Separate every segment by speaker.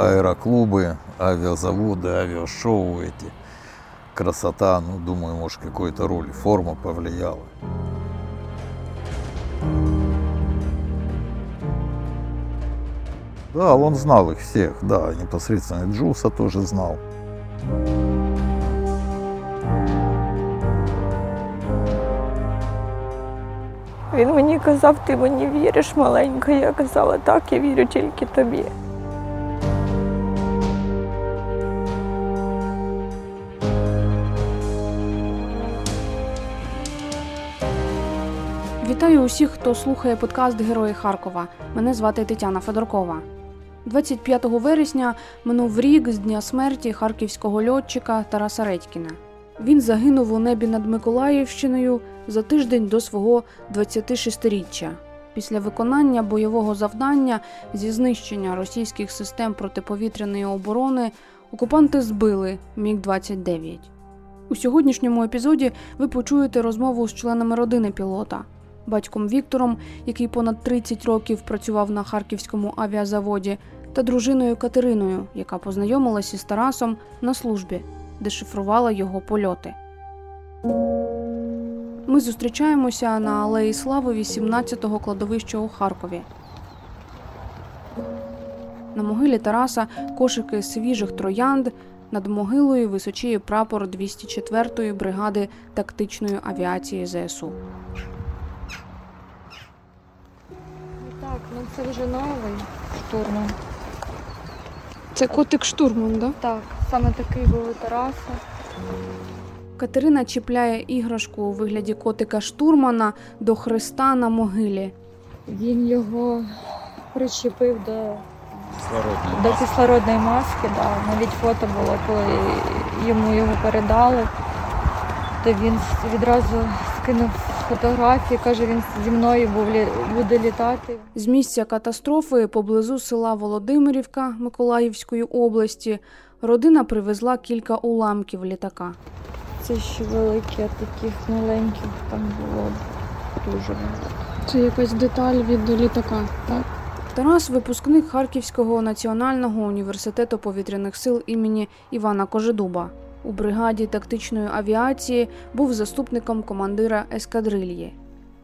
Speaker 1: аэроклубы, авиазаводы, авиашоу эти. Красота, ну, думаю, может, какой-то роль, форма повлияла. Да, он знал их всех, да, непосредственно Джуса тоже знал.
Speaker 2: Він мені казав, ти мені віриш, маленька. Я казала, так, я вірю тільки тобі.
Speaker 3: Вітаю усіх, хто слухає подкаст Герої Харкова. Мене звати Тетяна Федоркова. 25 вересня минув рік з дня смерті харківського льотчика Тараса Редькіна. Він загинув у небі над Миколаївщиною за тиждень до свого 26-річчя. Після виконання бойового завдання зі знищення російських систем протиповітряної оборони окупанти збили Міг-29. У сьогоднішньому епізоді ви почуєте розмову з членами родини пілота, батьком Віктором, який понад 30 років працював на харківському авіазаводі, та дружиною Катериною, яка познайомилася з Тарасом на службі, де шифрувала його польоти. Ми зустрічаємося на Алеї Слави 18-го кладовища у Харкові. На могилі Тараса кошики свіжих троянд. Над могилою височіє прапор 204-ї бригади тактичної авіації ЗСУ.
Speaker 2: Це вже новий штурман.
Speaker 3: Це котик штурман, да?
Speaker 2: Так, саме такий був у Тараса.
Speaker 3: Катерина чіпляє іграшку у вигляді котика штурмана до хреста на могилі.
Speaker 2: Він його причепив до,
Speaker 1: Кислородная
Speaker 2: до
Speaker 1: маска.
Speaker 2: кислородної маски. Да. Навіть фото було, коли йому його передали. То він відразу скинув фотографії, каже, він зі мною був, буде літати.
Speaker 3: З місця катастрофи поблизу села Володимирівка Миколаївської області родина привезла кілька уламків літака.
Speaker 2: Це ще великі, а таких маленьких там було дуже багато.
Speaker 4: Це якась деталь від літака, так?
Speaker 3: Тарас випускник Харківського національного університету повітряних сил імені Івана Кожедуба. У бригаді тактичної авіації був заступником командира ескадрильї.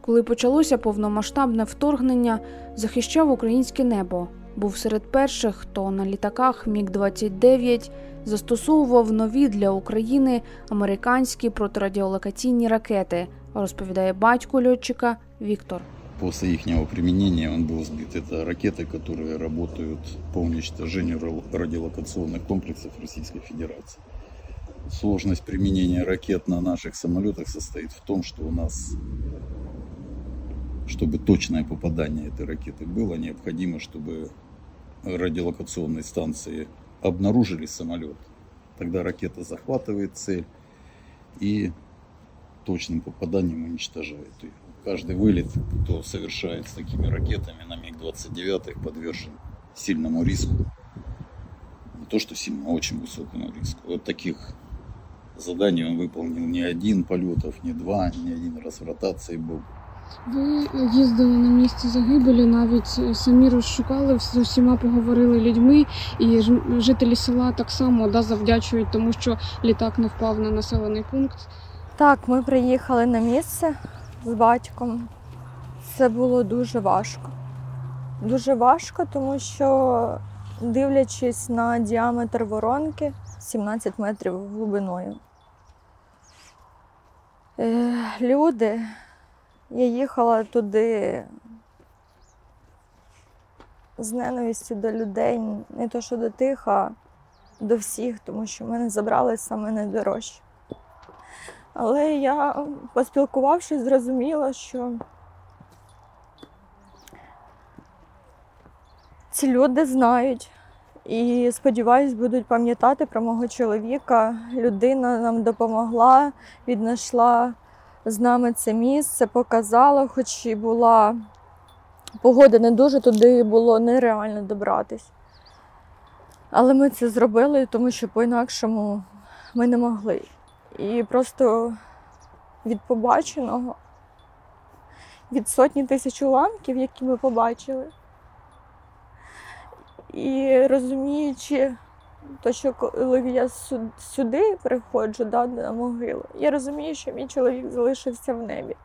Speaker 3: Коли почалося повномасштабне вторгнення, захищав українське небо. Був серед перших, хто на літаках Міг-29 застосовував нові для України американські протирадіолокаційні ракети, розповідає батько льотчика Віктор.
Speaker 1: После их применения он был сбит. Это ракеты, которые работают по уничтожению ра- радиолокационных комплексов Российской Федерации. Сложность применения ракет на наших самолетах состоит в том, что у нас, чтобы точное попадание этой ракеты было, необходимо, чтобы радиолокационные станции обнаружили самолет. Тогда ракета захватывает цель и точным попаданием уничтожает ее. Каждый вылет, кто совершает с такими ракетами на МиГ-29, подвержен сильному риску. Не то, что сильно, а очень высокому риску. Вот таких заданий он выполнил не один полетов, не два, не один раз в ротации был.
Speaker 4: Ви їздили на місце загибелі, навіть самі розшукали, з усіма поговорили людьми, і жителі села так само да, завдячують, тому що літак не впав на населений пункт.
Speaker 2: Так, ми приїхали на місце з батьком. Це було дуже важко. Дуже важко, тому що, дивлячись на діаметр воронки 17 метрів глибиною. Е, люди, я їхала туди з ненавистю до людей, не то що до тих, а до всіх, тому що мене забрали саме найдорожче. Але я, поспілкувавшись, зрозуміла, що ці люди знають і, сподіваюсь, будуть пам'ятати про мого чоловіка. Людина нам допомогла, віднайшла з нами це місце, показала, хоч і була погода не дуже, туди було нереально добратись. Але ми це зробили, тому що по-інакшому ми не могли. І просто від побаченого, від сотні тисяч уламків, які ми побачили, І розуміючи, то, що коли я сюди приходжу да, на могилу, я розумію, що мій чоловік залишився в небі.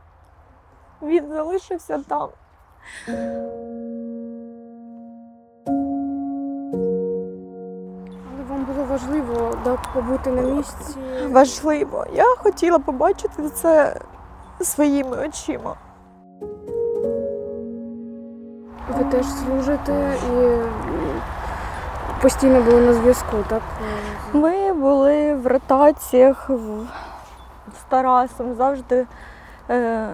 Speaker 2: Він залишився там.
Speaker 4: Але вам було важливо да, побути на місці.
Speaker 2: Важливо. Я хотіла побачити це своїми очима.
Speaker 4: Ви теж служите і постійно були на зв'язку, так?
Speaker 2: Ми були в ротаціях з Тарасом завжди, е,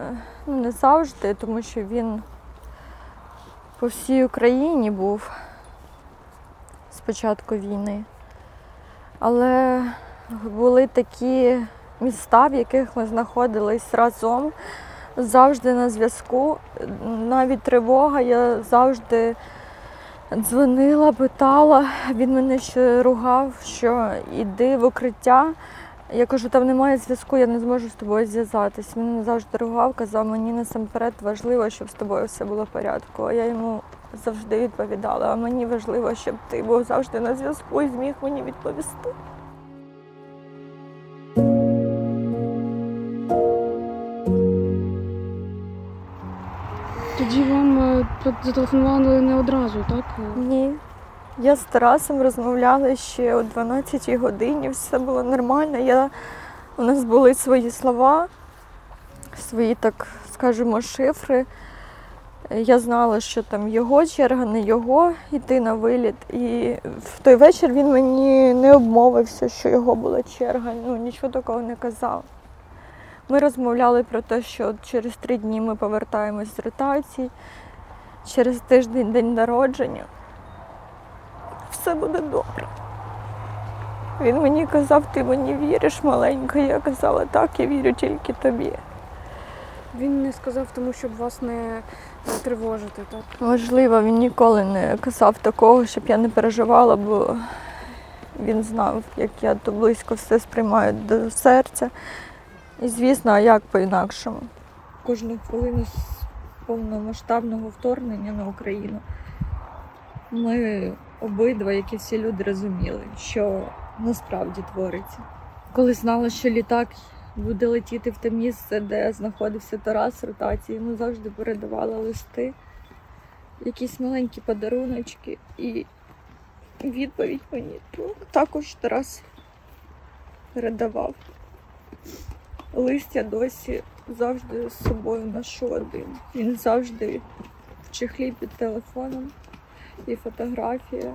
Speaker 2: ну не завжди, тому що він по всій Україні був з початку війни. Але були такі міста, в яких ми знаходились разом, завжди на зв'язку. Навіть тривога, я завжди дзвонила, питала. Він мене ще ругав, що йди в укриття. Я кажу, там немає зв'язку, я не зможу з тобою зв'язатись. Він завжди ругав, казав, мені насамперед важливо, щоб з тобою все було в порядку. А я йому завжди відповідала, а мені важливо, щоб ти був завжди на зв'язку і зміг мені відповісти.
Speaker 4: Зателефонували не одразу, так?
Speaker 2: Ні. Я з Тарасом розмовляла ще о 12 годині, все було нормально. Я... У нас були свої слова, свої, так скажемо, шифри. Я знала, що там його черга, не його йти на виліт. І в той вечір він мені не обмовився, що його була черга. Ну, нічого такого не казав. Ми розмовляли про те, що через три дні ми повертаємось з ротації, через тиждень день народження. Все буде добре. Він мені казав, ти мені віриш, маленька. Я казала, так, я вірю тільки тобі.
Speaker 4: Він не сказав тому, щоб вас не тривожити, так?
Speaker 2: Можливо, він ніколи не казав такого, щоб я не переживала, бо він знав, як я то близько все сприймаю до серця. І звісно, а як по-інакшому. Кожну хвилину повномасштабного вторгнення на Україну ми обидва, як і всі люди, розуміли, що насправді твориться. Коли знала, що літак буде летіти в те місце, де знаходився Тарас ротації, ми завжди передавали листи, якісь маленькі подаруночки і відповідь мені ну, також Тарас передавав. Лист я досі завжди з собою ношу один. Він завжди в чехлі під телефоном і фотографія.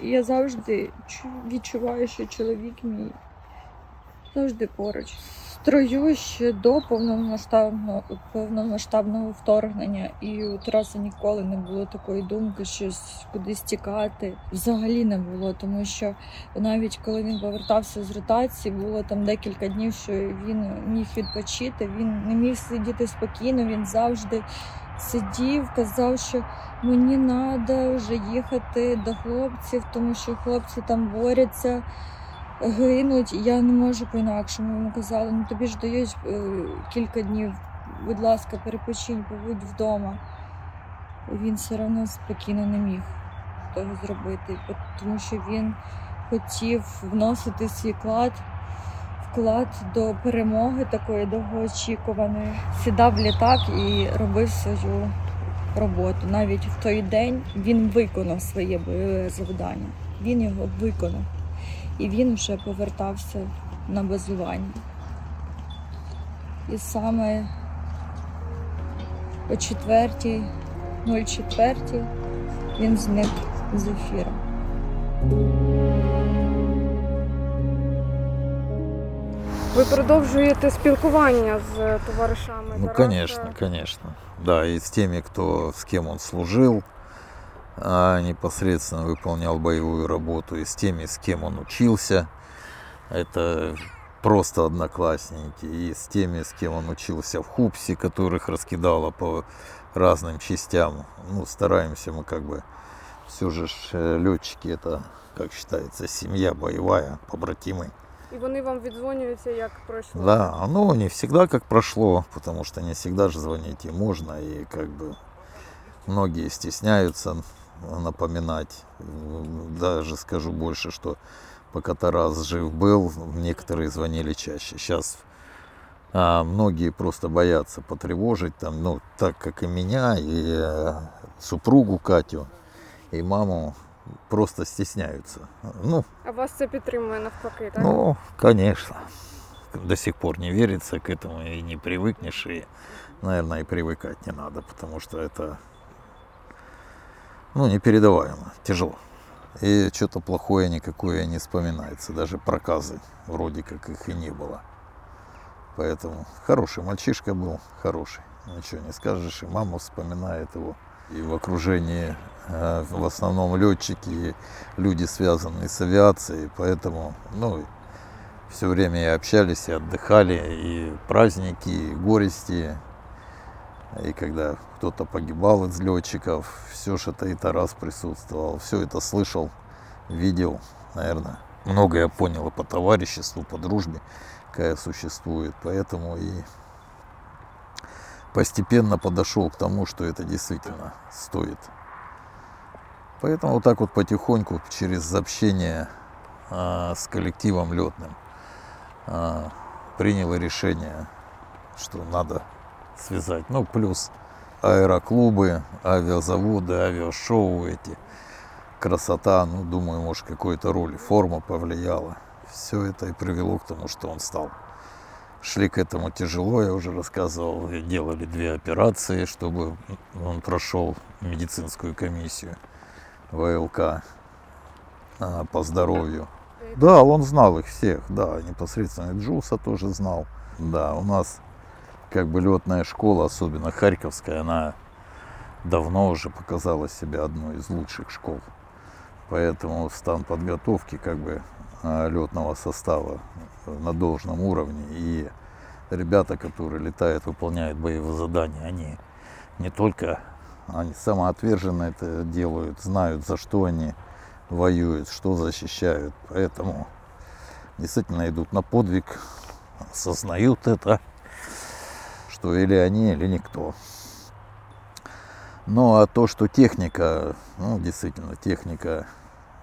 Speaker 2: Я завжди відчуваю, що чоловік мій завжди поруч. Строю ще до повномасштабного, повномасштабного вторгнення, і у Тараса ніколи не було такої думки, щось кудись тікати. Взагалі не було, тому що навіть коли він повертався з ротації, було там декілька днів, що він міг відпочити. Він не міг сидіти спокійно. Він завжди сидів, казав, що мені треба вже їхати до хлопців, тому що хлопці там борються, гинуть. Я не можу по-інакшому. Йому казали, ну тобі ж дають е, кілька днів. Будь ласка, перепочинь, побудь вдома. Він все одно спокійно не міг того зробити, тому що він хотів вносити свій вклад, вклад до перемоги такої довгоочікуваної. Сідав в літак і робив свою роботу. Навіть в той день він виконав своє бойове завдання. Він його виконав. І він вже повертався на базування. І саме о 4.04 він зник з ефіру.
Speaker 4: Ви продовжуєте спілкування з товаришами?
Speaker 1: Ну,
Speaker 4: Тараса?
Speaker 1: конечно, конечно. Да, и с теми, кто, с кем он служил, а, непосредственно выполнял боевую работу, и с теми, с кем он учился. Это просто одноклассники. И с теми, с кем он учился в ХУПСе, которых раскидало по разным частям. Ну, стараемся мы как бы... Все же летчики это, как считается, семья боевая, побратимы.
Speaker 4: І вони вам віддзвонюються, як пройшло?
Speaker 1: Да, оно не всегда как прошло, потому что не всегда же звонить и можно, и как бы многие стесняются напоминать. Даже скажу больше, что пока Тарас жив был, некоторые звонили чаще. Сейчас а, многие просто боятся потревожить, там, ну, так как и меня, и э, супругу Катю, и маму просто стесняются. Ну,
Speaker 4: А вас це підтримує навпаки, так?
Speaker 1: ну, конечно. До сих пор не верится к этому и не привыкнешь, и, наверное, и привыкать не надо, потому что это, ну, непередаваемо, тяжело. И что-то плохое никакое не вспоминается, даже проказы, вроде как их и не было. Поэтому хороший мальчишка был, хороший, ничего не скажешь, и мама вспоминает его. И в окружении э, в основном летчики, люди, связанные с авиацией, поэтому, ну, все время и общались, и отдыхали, и праздники, и горести. И когда кто-то погибал из летчиков, все же это и Тарас присутствовал, все это слышал, видел, наверное. Многое понял и по товариществу, по дружбе, какая существует. Поэтому и постепенно подошел к тому, что это действительно стоит. Поэтому вот так вот потихоньку через общение а, с коллективом летным а, принял решение, что надо связать. Ну, плюс аэроклубы, авиазаводы, авиашоу эти. Красота, ну, думаю, может, какой-то роли. Форма повлияла. Все это и привело к тому, что он стал. Шли к этому тяжело, я уже рассказывал. Делали две операции, чтобы он прошел медицинскую комиссию ВЛК а, по здоровью. Да, он знал их всех, да, непосредственно Джуса тоже знал. Да, у нас как бы летная школа, особенно Харьковская, она давно уже показала себя одной из лучших школ. Поэтому стан подготовки как бы летного состава на должном уровне. И ребята, которые летают, выполняют боевые задания, они не только они самоотверженно это делают, знают, за что они воюют, что защищают. Поэтому действительно идут на подвиг, осознают это, что или они, или никто. Ну а то, что техника, ну действительно, техника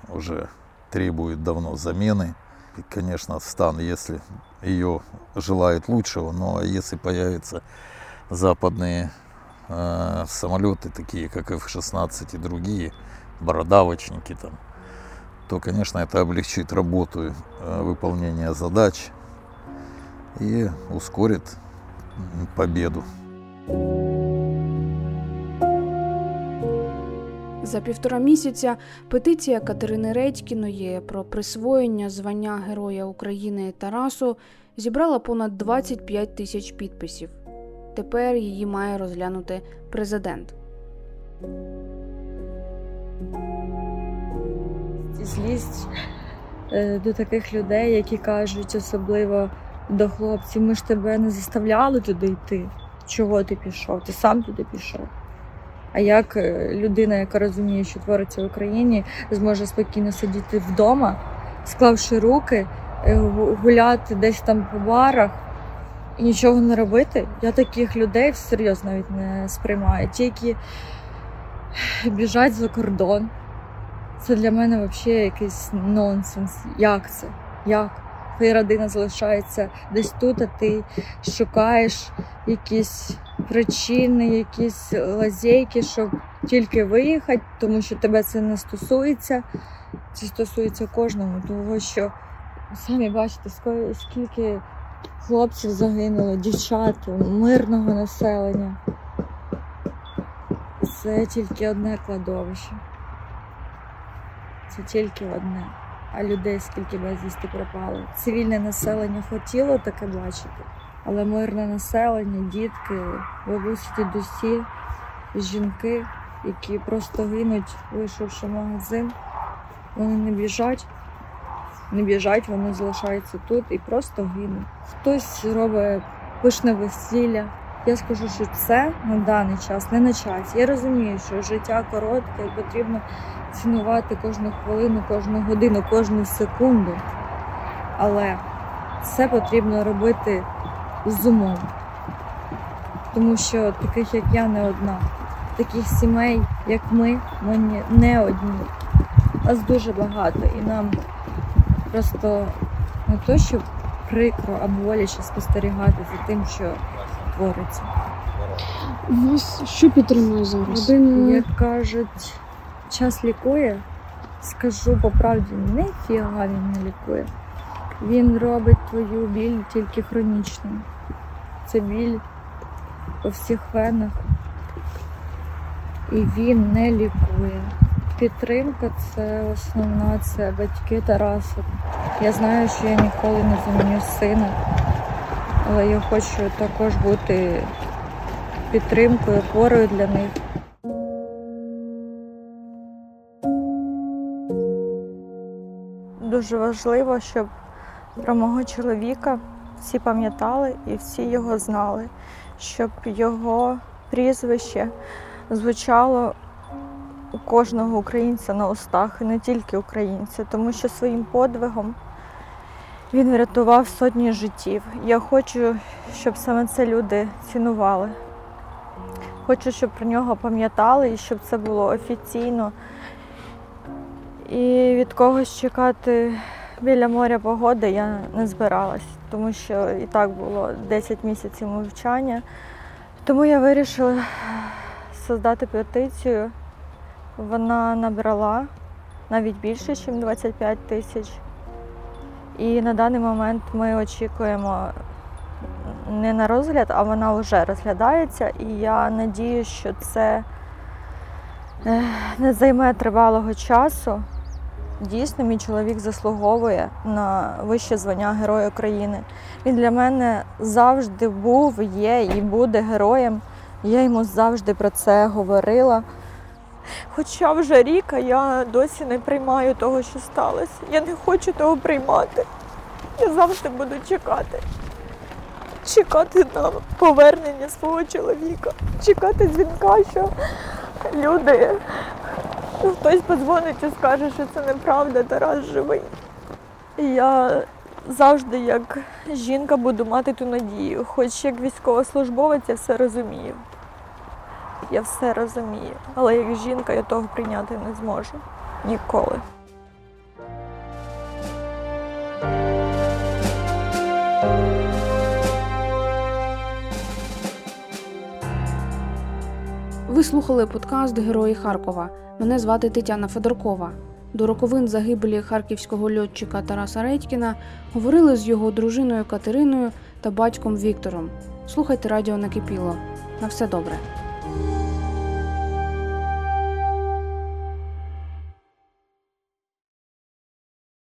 Speaker 1: уже требует давно замены. И, конечно, стан, если ее желает лучшего, но если появятся западные э, самолеты, такие как F-16 и другие, бородавочники там, то, конечно, это облегчит работу, э, выполнение задач и ускорит победу.
Speaker 3: За півтора місяця петиція Катерини Редькіної про присвоєння звання Героя України Тарасу зібрала понад 25 тисяч підписів. Тепер її має розглянути президент.
Speaker 2: Злість е, до таких людей, які кажуть, особливо до хлопців, ми ж тебе не заставляли туди йти. Чого ти пішов? Ти сам туди пішов. А як е, людина, яка розуміє, що твориться в Україні, зможе спокійно сидіти вдома, склавши руки, е, гуляти десь там по барах і нічого не робити? Я таких людей всерйоз навіть не сприймаю. Ті, які біжать за кордон. Це для мене взагалі якийсь нонсенс. Як це? Як? Твоя родина залишається десь тут, а ти шукаєш якісь причини, якісь лазейки, щоб тільки виїхати, тому що тебе це не стосується. Це стосується кожного, тому що самі бачите, скільки хлопців загинуло, дівчат, мирного населення. Це тільки одне кладовище. Це тільки одне. А людей скільки безвісти пропало. Цивільне населення хотіло таке бачити, але мирне населення, дітки, бабусі, дідусі, жінки, які просто гинуть, вийшовши в магазин, вони не біжать, не біжать, вони залишаються тут і просто гинуть. Хтось робить пишне весілля. Я скажу, що це на даний час не на часі. Я розумію, що життя коротке і потрібно цінувати кожну хвилину, кожну годину, кожну секунду. Але це потрібно робити з умом. Тому що таких, як я, не одна. таких сімей, як ми, ми не- одні. Нас дуже багато, і нам просто не то, що прикро, а боляче спостерігати за тим, що твориться.
Speaker 4: Вас що підтримує зараз? Родина
Speaker 2: Як кажуть, час лікує, скажу по правді, ніфіга він не лікує. Він робить твою біль тільки хронічною. Це біль по всіх венах. І він не лікує. Підтримка це основна, це батьки Тараса. Я знаю, що я ніколи не заміню сина, але я хочу також бути підтримкою, опорою для них. Дуже важливо, щоб про мого чоловіка всі пам'ятали і всі його знали, щоб його прізвище звучало у кожного українця на устах, і не тільки українця, тому що своїм подвигом він врятував сотні життів. Я хочу, щоб саме це люди цінували. Хочу, щоб про нього пам'ятали і щоб це було офіційно. І від когось чекати біля моря погоди я не збиралась, тому що і так було 10 місяців мовчання. Тому я вирішила создати петицію. Вона набрала навіть більше, ніж 25 тисяч. І на даний момент ми очікуємо не на розгляд, а вона вже розглядається. І я надію, що це е, не займе тривалого часу. Дійсно, мій чоловік заслуговує на вище звання Героя України. Він для мене завжди був, є і буде героєм. Я йому завжди про це говорила. Хоча вже рік, а я досі не приймаю того, що сталося. Я не хочу того приймати. Я завжди буду чекати. Чекати на повернення свого чоловіка, чекати дзвінка, що люди Хтось подзвонить і скаже, що це неправда, Тарас живий. І я завжди, як жінка, буду мати ту надію. Хоч як військовослужбовець я все розумію. Я все розумію. Але як жінка я того прийняти не зможу. Ніколи.
Speaker 3: Ви слухали подкаст Герої Харкова. Мене звати Тетяна Федоркова. До роковин загибелі харківського льотчика Тараса Редькіна говорили з його дружиною Катериною та батьком Віктором. Слухайте радіо накипіло. На все добре.